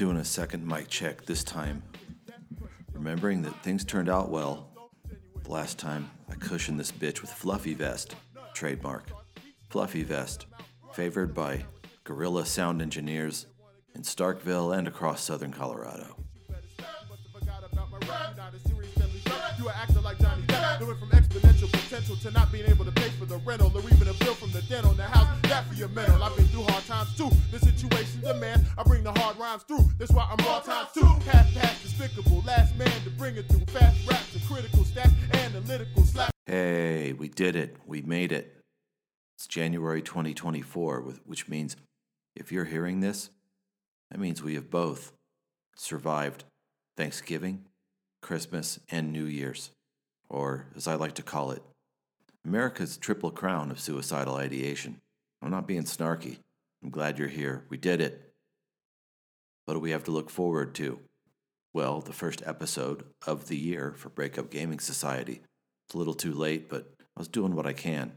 Doing a second mic check this time. Remembering that things turned out well. The last time I cushioned this bitch with Fluffy Vest, trademark. Fluffy Vest, favored by guerrilla sound engineers in Starkville and across southern Colorado. Exponential to not being able to pay for the rental or even a bill from the dental. Now how's that for your mental? I've been through hard times too. The situation demand I bring the hard rhymes through. That's why I'm all times too. Half past despicable, last man to bring it through. Fast raps and critical stats, analytical slap. Hey, we did it. We made it. It's January 2024, which means if you're hearing this, that means we have both survived Thanksgiving, Christmas, and New Year's, or as I like to call it, America's triple crown of suicidal ideation. I'm not being snarky. I'm glad you're here. We did it. What do we have to look forward to? Well, the first episode of the year for Breakup Gaming Society. It's a little too late, but I was doing what I can.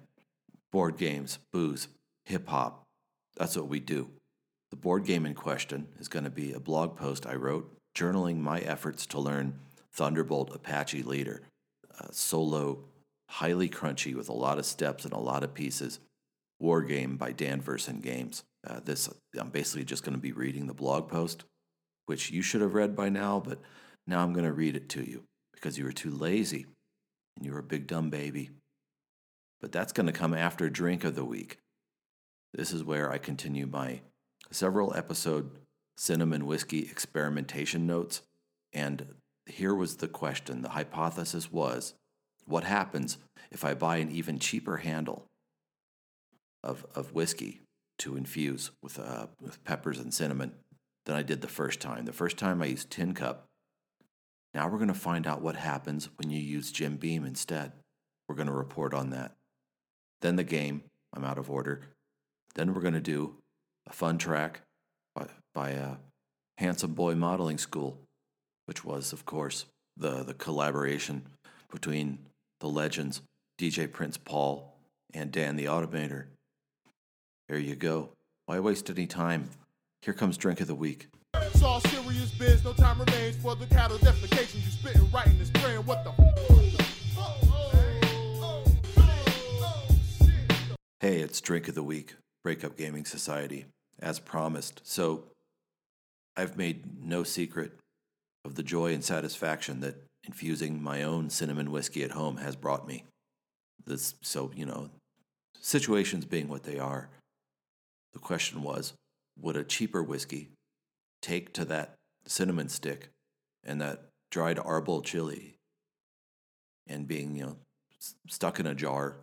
Board games, booze, hip hop. That's what we do. The board game in question is going to be a blog post I wrote journaling my efforts to learn Thunderbolt Apache Leader, a solo, highly crunchy with a lot of steps and a lot of pieces. War game by Dan Verssen Games. Uh, this I'm basically just going to be reading the blog post, which you should have read by now, but now I'm going to read it to you because you were too lazy and you were a big dumb baby. But that's going to come after drink of the week. This is where I continue my several episode cinnamon whiskey experimentation notes. And here was the question the hypothesis was what happens if I buy an even cheaper handle of, of whiskey to infuse with, uh, with peppers and cinnamon than I did the first time? The first time I used Tin Cup. Now we're going to find out what happens when you use Jim Beam instead. We're going to report on that. Then the game. I'm out of order. Then we're going to do a fun track by, by a Handsome Boy Modeling School, which was, of course, the, the collaboration between the legends DJ Prince Paul and Dan the Automator. Here you go. Why waste any time? Here comes Drink of the Week. It's all serious biz, no time remains for the cattle defecation. You spitting right in this brain, what the Hey, it's Drink of the Week, Breakup Gaming Society, as promised. So, I've made no secret of the joy and satisfaction that infusing my own cinnamon whiskey at home has brought me. This, so, you know, situations being what they are, the question was would a cheaper whiskey take to that cinnamon stick and that dried arbol chili and being, you know, stuck in a jar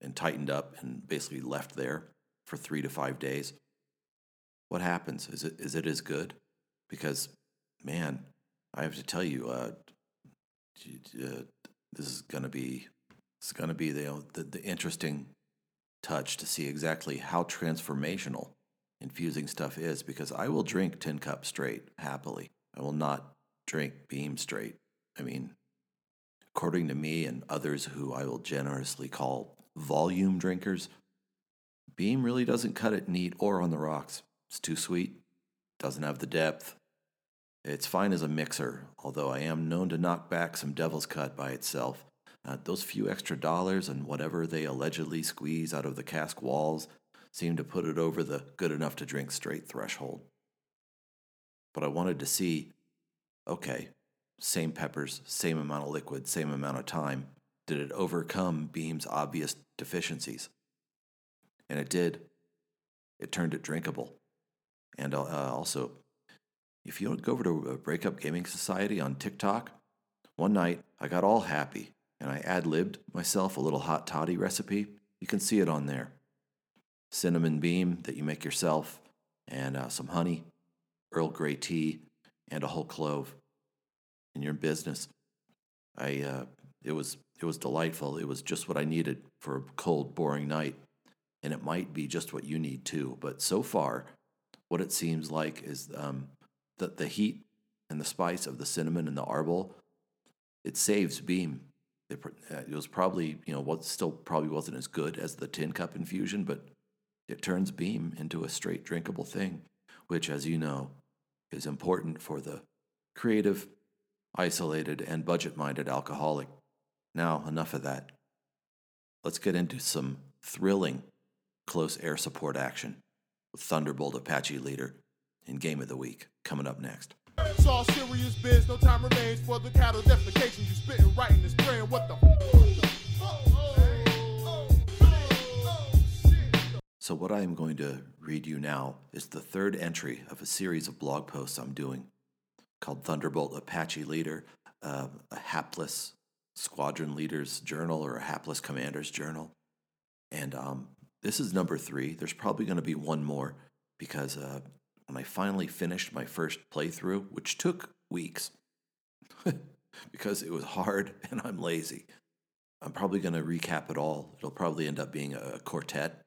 and tightened up and basically left there for three to five days. What happens? Is it is it as good? Because, man, I have to tell you, uh, uh, this is gonna be it's gonna be the, the the interesting touch to see exactly how transformational infusing stuff is. Because I will drink tin cup straight happily. I will not drink beam straight. I mean, according to me and others who I will generously call volume drinkers, Beam really doesn't cut it neat or on the rocks. It's too sweet, doesn't have the depth. It's fine as a mixer, although I am known to knock back some devil's cut by itself. Uh, those few extra dollars and whatever they allegedly squeeze out of the cask walls seem to put it over the good enough to drink straight threshold. But I wanted to see okay, same peppers, same amount of liquid, same amount of time. Did it overcome Beam's obvious deficiencies? And it did. It turned it drinkable. And uh, also, if you don't go over to a Breakup Gaming Society on TikTok, one night I got all happy and I ad libbed myself a little hot toddy recipe. You can see it on there. Cinnamon beam that you make yourself, and uh, some honey, Earl Grey tea, and a whole clove. In business. I uh, it was it was delightful. It was just what I needed for a cold, boring night, and it might be just what you need too. But so far, what it seems like is um, that the heat and the spice of the cinnamon and the arbol, it saves Beam. It, uh, it was probably you know what still probably wasn't as good as the tin cup infusion, but it turns Beam into a straight drinkable thing, which, as you know, is important for the creative, isolated, and budget minded alcoholic. Now, enough of that. Let's get into some thrilling close air support action with Thunderbolt Apache Leader in Game of the Week coming up next. It's all serious biz, no time remains for the cattle defecation. You spitting right in this brain, what the So, what I am going to read you now is the third entry of a series of blog posts I'm doing called Thunderbolt Apache Leader, uh, a hapless squadron leader's journal or a hapless commander's journal. And um, this is number three. There's probably going to be one more because uh, when I finally finished my first playthrough, which took weeks because it was hard and I'm lazy, I'm probably going to recap it all. It'll probably end up being a quartet,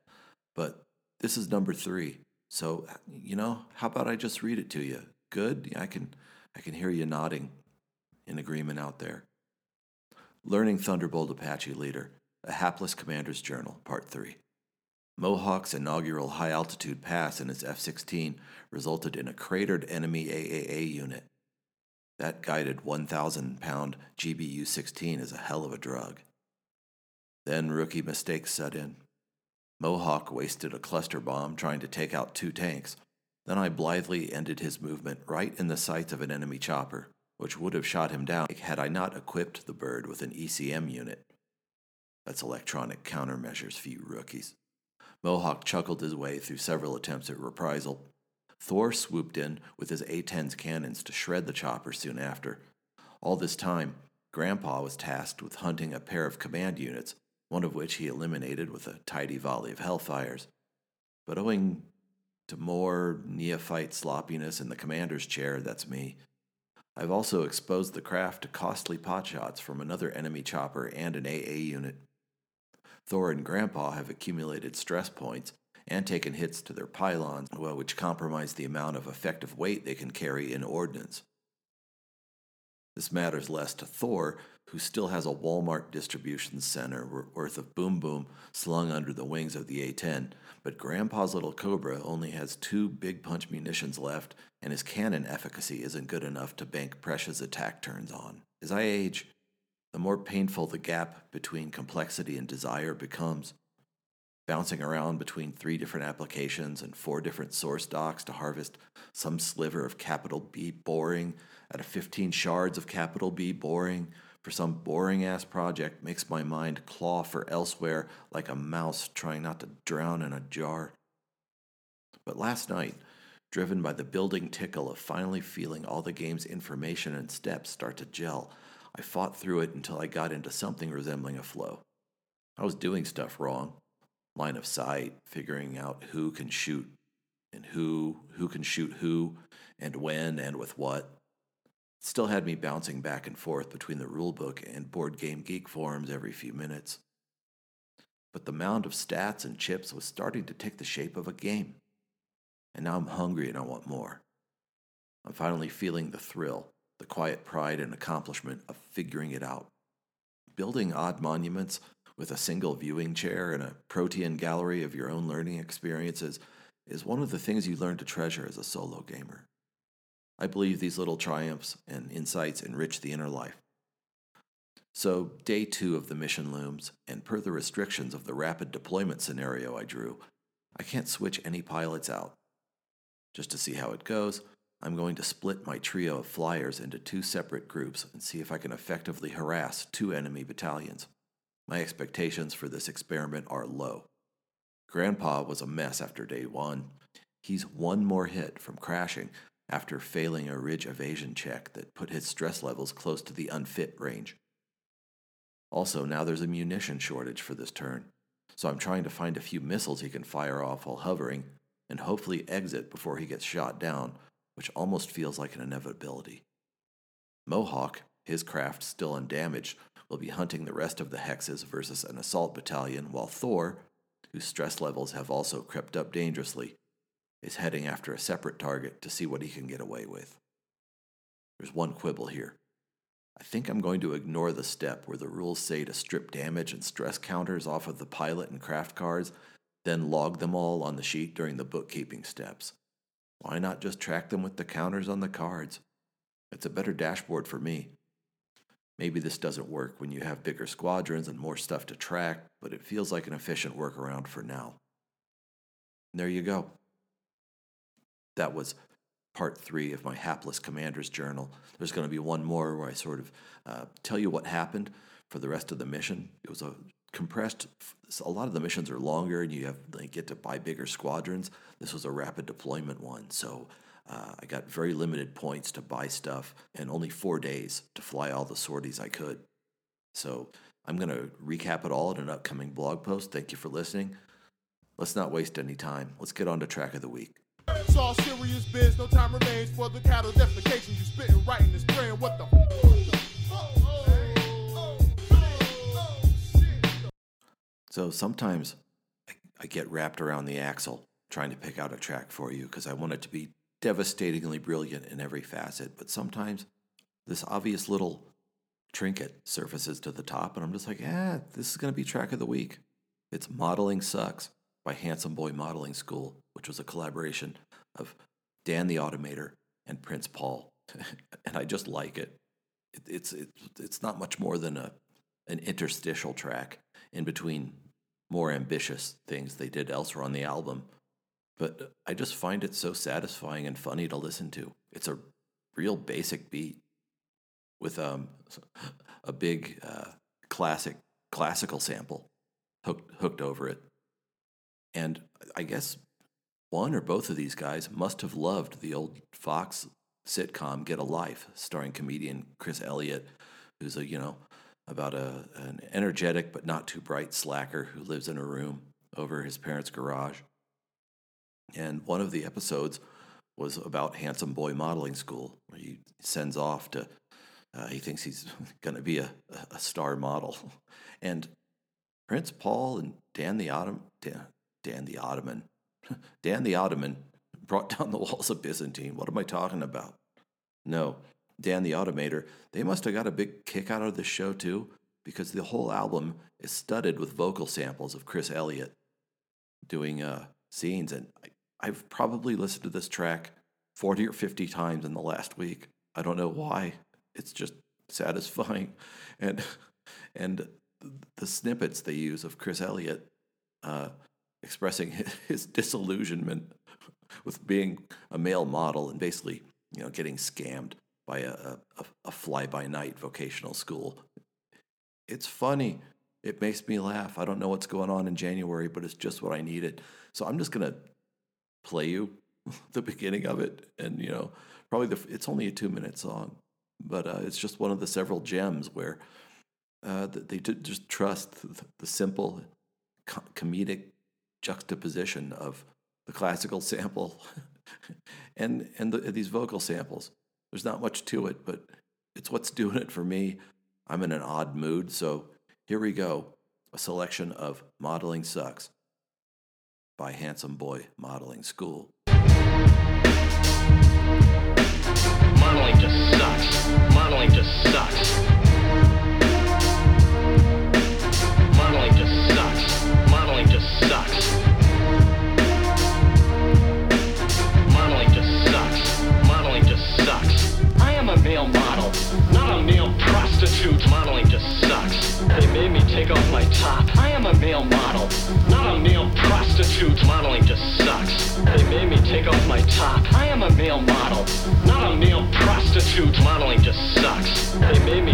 but this is number three. So, you know, how about I just read it to you? Good? I can I can hear you nodding in agreement out there. Learning Thunderbolt Apache Leader, a Hapless Commander's Journal, Part 3. Mohawk's inaugural high altitude pass in its F 16 resulted in a cratered enemy AAA unit. That guided 1,000 pound GBU 16 is a hell of a drug. Then rookie mistakes set in. Mohawk wasted a cluster bomb trying to take out two tanks. Then I blithely ended his movement right in the sights of an enemy chopper which would have shot him down had I not equipped the bird with an ECM unit. That's electronic countermeasures for you rookies. Mohawk chuckled his way through several attempts at reprisal. Thor swooped in with his A-10's cannons to shred the chopper soon after. All this time, Grandpa was tasked with hunting a pair of command units, one of which he eliminated with a tidy volley of hellfires. But owing to more neophyte sloppiness in the commander's chair, that's me, I've also exposed the craft to costly potshots from another enemy chopper and an AA unit. Thor and Grandpa have accumulated stress points and taken hits to their pylons, which compromise the amount of effective weight they can carry in ordnance. This matters less to Thor, who still has a Walmart distribution center worth of boom boom slung under the wings of the A 10, but Grandpa's little Cobra only has two big punch munitions left, and his cannon efficacy isn't good enough to bank precious attack turns on. As I age, the more painful the gap between complexity and desire becomes. Bouncing around between three different applications and four different source docs to harvest some sliver of capital B boring out of 15 shards of capital B boring for some boring ass project makes my mind claw for elsewhere like a mouse trying not to drown in a jar. But last night, driven by the building tickle of finally feeling all the game's information and steps start to gel, I fought through it until I got into something resembling a flow. I was doing stuff wrong line of sight, figuring out who can shoot and who, who can shoot who, and when and with what still had me bouncing back and forth between the rulebook and board game geek forums every few minutes. But the mound of stats and chips was starting to take the shape of a game. And now I'm hungry and I want more. I'm finally feeling the thrill, the quiet pride and accomplishment of figuring it out. Building odd monuments with a single viewing chair and a protean gallery of your own learning experiences is one of the things you learn to treasure as a solo gamer. I believe these little triumphs and insights enrich the inner life. So, day two of the mission looms, and per the restrictions of the rapid deployment scenario I drew, I can't switch any pilots out. Just to see how it goes, I'm going to split my trio of flyers into two separate groups and see if I can effectively harass two enemy battalions. My expectations for this experiment are low. Grandpa was a mess after day one. He's one more hit from crashing, after failing a ridge evasion check that put his stress levels close to the unfit range. Also, now there's a munition shortage for this turn, so I'm trying to find a few missiles he can fire off while hovering and hopefully exit before he gets shot down, which almost feels like an inevitability. Mohawk, his craft still undamaged, will be hunting the rest of the hexes versus an assault battalion, while Thor, whose stress levels have also crept up dangerously, is heading after a separate target to see what he can get away with. There's one quibble here. I think I'm going to ignore the step where the rules say to strip damage and stress counters off of the pilot and craft cards, then log them all on the sheet during the bookkeeping steps. Why not just track them with the counters on the cards? It's a better dashboard for me. Maybe this doesn't work when you have bigger squadrons and more stuff to track, but it feels like an efficient workaround for now. There you go. That was part three of my hapless commander's journal. There's going to be one more where I sort of uh, tell you what happened for the rest of the mission. It was a compressed. A lot of the missions are longer, and you have like, get to buy bigger squadrons. This was a rapid deployment one, so uh, I got very limited points to buy stuff, and only four days to fly all the sorties I could. So I'm going to recap it all in an upcoming blog post. Thank you for listening. Let's not waste any time. Let's get on to track of the week. It's all serious biz, no time remains for the cattle defecation. You spitting what the So sometimes I, I get wrapped around the axle trying to pick out a track for you because I want it to be devastatingly brilliant in every facet. But sometimes this obvious little trinket surfaces to the top, and I'm just like, eh, this is going to be track of the week. It's Modeling Sucks by Handsome Boy Modeling School, which was a collaboration of Dan the Automator and Prince Paul. and I just like it. it it's, it, it's not much more than a, an interstitial track in between more ambitious things they did elsewhere on the album. But I just find it so satisfying and funny to listen to. It's a real basic beat with um, a big uh, classic classical sample hooked hooked over it. And I guess one or both of these guys must have loved the old Fox sitcom Get a Life, starring comedian Chris Elliott, who's a you know about a an energetic but not too bright slacker who lives in a room over his parents' garage. And one of the episodes was about handsome boy modeling school, where he sends off to. Uh, he thinks he's going to be a, a star model, and Prince Paul and Dan the Ottoman, Dan, Dan the Ottoman, Dan the Ottoman brought down the walls of Byzantine. What am I talking about? No, Dan the Automator, they must have got a big kick out of this show too, because the whole album is studded with vocal samples of Chris Elliott doing uh, scenes. And I, I've probably listened to this track 40 or 50 times in the last week. I don't know why. It's just satisfying. And, and the snippets they use of Chris Elliott uh, expressing his disillusionment with being a male model and basically, you know, getting scammed by a, a, a fly by night vocational school. It's funny. It makes me laugh. I don't know what's going on in January, but it's just what I needed. So I'm just going to play you the beginning of it. And, you know, probably the, it's only a two minute song, but uh, it's just one of the several gems where uh, they just trust the simple comedic juxtaposition of the classical sample and and the, these vocal samples. There's not much to it, but it's what's doing it for me. I'm in an odd mood, so here we go. A selection of Modeling Sucks by Handsome Boy Modeling School. Modeling just sucks. Modeling just sucks.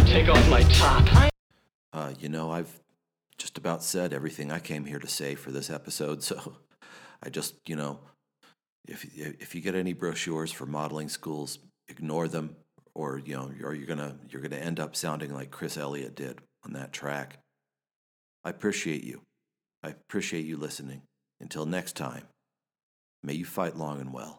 Take off my top. Uh, you know, I've just about said everything I came here to say for this episode, so I just, you know, if if you get any brochures for modeling schools, ignore them, or you know, or you're gonna you're gonna end up sounding like Chris Elliott did on that track. I appreciate you. I appreciate you listening. Until next time, may you fight long and well.